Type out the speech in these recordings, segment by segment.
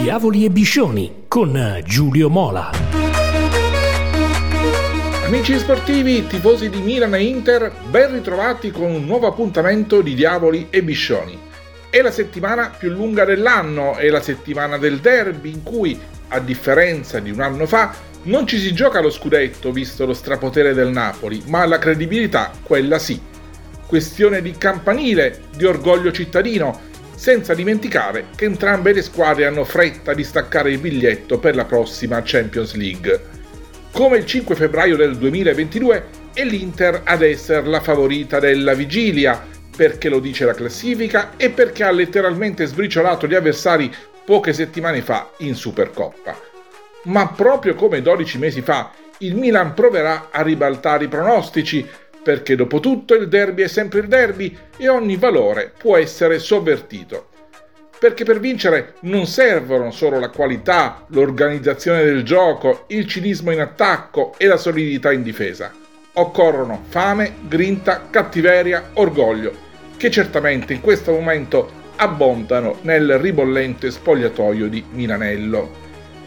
Diavoli e Biscioni con Giulio Mola. Amici sportivi, tifosi di Milan e Inter, ben ritrovati con un nuovo appuntamento di Diavoli e Biscioni. È la settimana più lunga dell'anno, è la settimana del derby in cui, a differenza di un anno fa, non ci si gioca lo scudetto visto lo strapotere del Napoli, ma la credibilità, quella sì. Questione di campanile, di orgoglio cittadino, senza dimenticare che entrambe le squadre hanno fretta di staccare il biglietto per la prossima Champions League. Come il 5 febbraio del 2022 è l'Inter ad essere la favorita della vigilia, perché lo dice la classifica e perché ha letteralmente sbriciolato gli avversari poche settimane fa in Supercoppa. Ma proprio come 12 mesi fa, il Milan proverà a ribaltare i pronostici, perché dopo tutto il derby è sempre il derby e ogni valore può essere sovvertito. Perché per vincere non servono solo la qualità, l'organizzazione del gioco, il cinismo in attacco e la solidità in difesa. Occorrono fame, grinta, cattiveria, orgoglio, che certamente in questo momento abbondano nel ribollente spogliatoio di Milanello.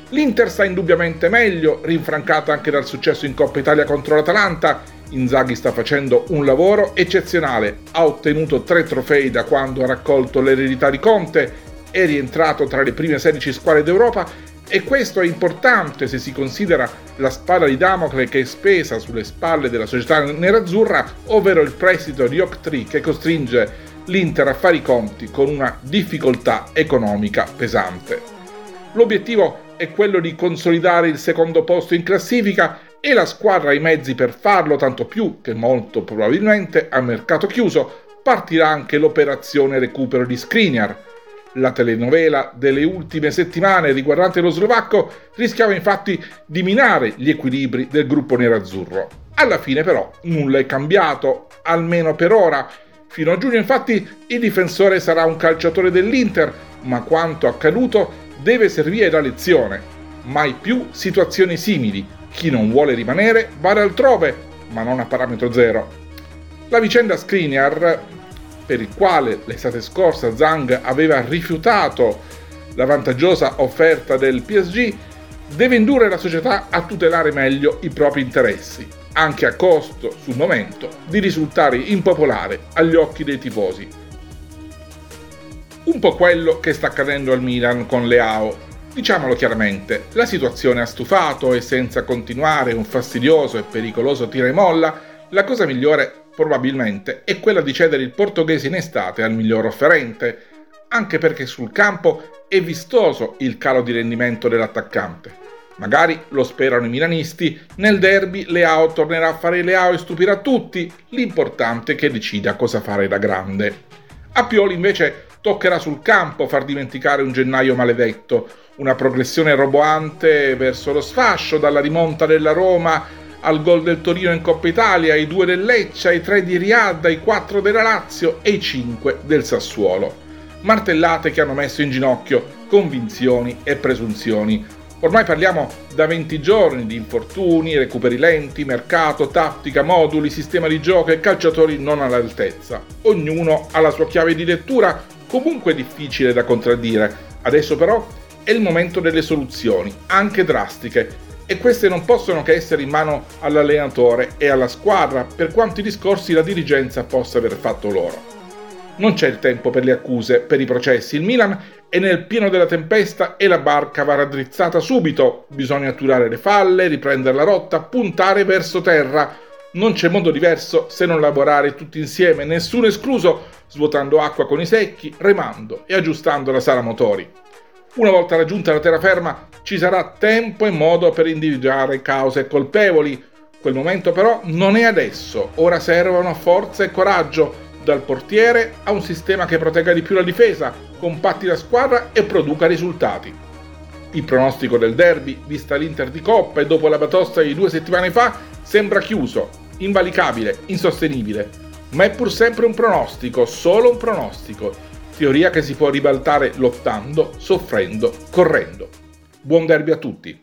L'Inter sta indubbiamente meglio, rinfrancata anche dal successo in Coppa Italia contro l'Atalanta. Inzaghi sta facendo un lavoro eccezionale, ha ottenuto tre trofei da quando ha raccolto l'eredità di Conte, è rientrato tra le prime 16 squadre d'Europa e questo è importante se si considera la spada di Damocle che è spesa sulle spalle della società nerazzurra, ovvero il prestito di Octree che costringe l'Inter a fare i conti con una difficoltà economica pesante. L'obiettivo è quello di consolidare il secondo posto in classifica e la squadra ha i mezzi per farlo, tanto più che molto probabilmente a mercato chiuso partirà anche l'operazione recupero di Skriniar. La telenovela delle ultime settimane riguardante lo slovacco rischiava infatti di minare gli equilibri del gruppo nerazzurro. Alla fine però nulla è cambiato, almeno per ora. Fino a giugno infatti il difensore sarà un calciatore dell'Inter, ma quanto accaduto deve servire da lezione. Mai più situazioni simili. Chi non vuole rimanere vada altrove, ma non a parametro zero. La vicenda Skriniar, per il quale l'estate scorsa Zhang aveva rifiutato la vantaggiosa offerta del PSG, deve indurre la società a tutelare meglio i propri interessi, anche a costo, sul momento, di risultare impopolare agli occhi dei tifosi un po' quello che sta accadendo al Milan con Leao. Diciamolo chiaramente, la situazione ha stufato e senza continuare un fastidioso e pericoloso tira e molla, la cosa migliore probabilmente è quella di cedere il portoghese in estate al miglior offerente, anche perché sul campo è vistoso il calo di rendimento dell'attaccante. Magari lo sperano i milanisti, nel derby Leao tornerà a fare Leao e stupirà tutti, l'importante è che decida cosa fare da grande. A Pioli invece toccherà sul campo far dimenticare un gennaio maledetto, una progressione roboante verso lo sfascio, dalla rimonta della Roma al gol del Torino in Coppa Italia, ai due del Lecce, ai tre di Riad, ai quattro della Lazio e i cinque del Sassuolo. Martellate che hanno messo in ginocchio convinzioni e presunzioni. Ormai parliamo da 20 giorni di infortuni, recuperi lenti, mercato, tattica, moduli, sistema di gioco e calciatori non all'altezza. Ognuno ha la sua chiave di lettura comunque difficile da contraddire. Adesso però è il momento delle soluzioni, anche drastiche, e queste non possono che essere in mano all'allenatore e alla squadra, per quanti discorsi la dirigenza possa aver fatto loro. Non c'è il tempo per le accuse, per i processi. Il Milan è nel pieno della tempesta e la barca va raddrizzata subito. Bisogna atturare le falle, riprendere la rotta, puntare verso terra non c'è modo diverso se non lavorare tutti insieme, nessuno escluso, svuotando acqua con i secchi, remando e aggiustando la sala motori. Una volta raggiunta la terraferma ci sarà tempo e modo per individuare cause colpevoli. Quel momento però non è adesso, ora servono forza e coraggio, dal portiere a un sistema che protegga di più la difesa, compatti la squadra e produca risultati. Il pronostico del derby, vista l'Inter di Coppa e dopo la batosta di due settimane fa, sembra chiuso, invalicabile, insostenibile, ma è pur sempre un pronostico, solo un pronostico, teoria che si può ribaltare lottando, soffrendo, correndo. Buon derby a tutti!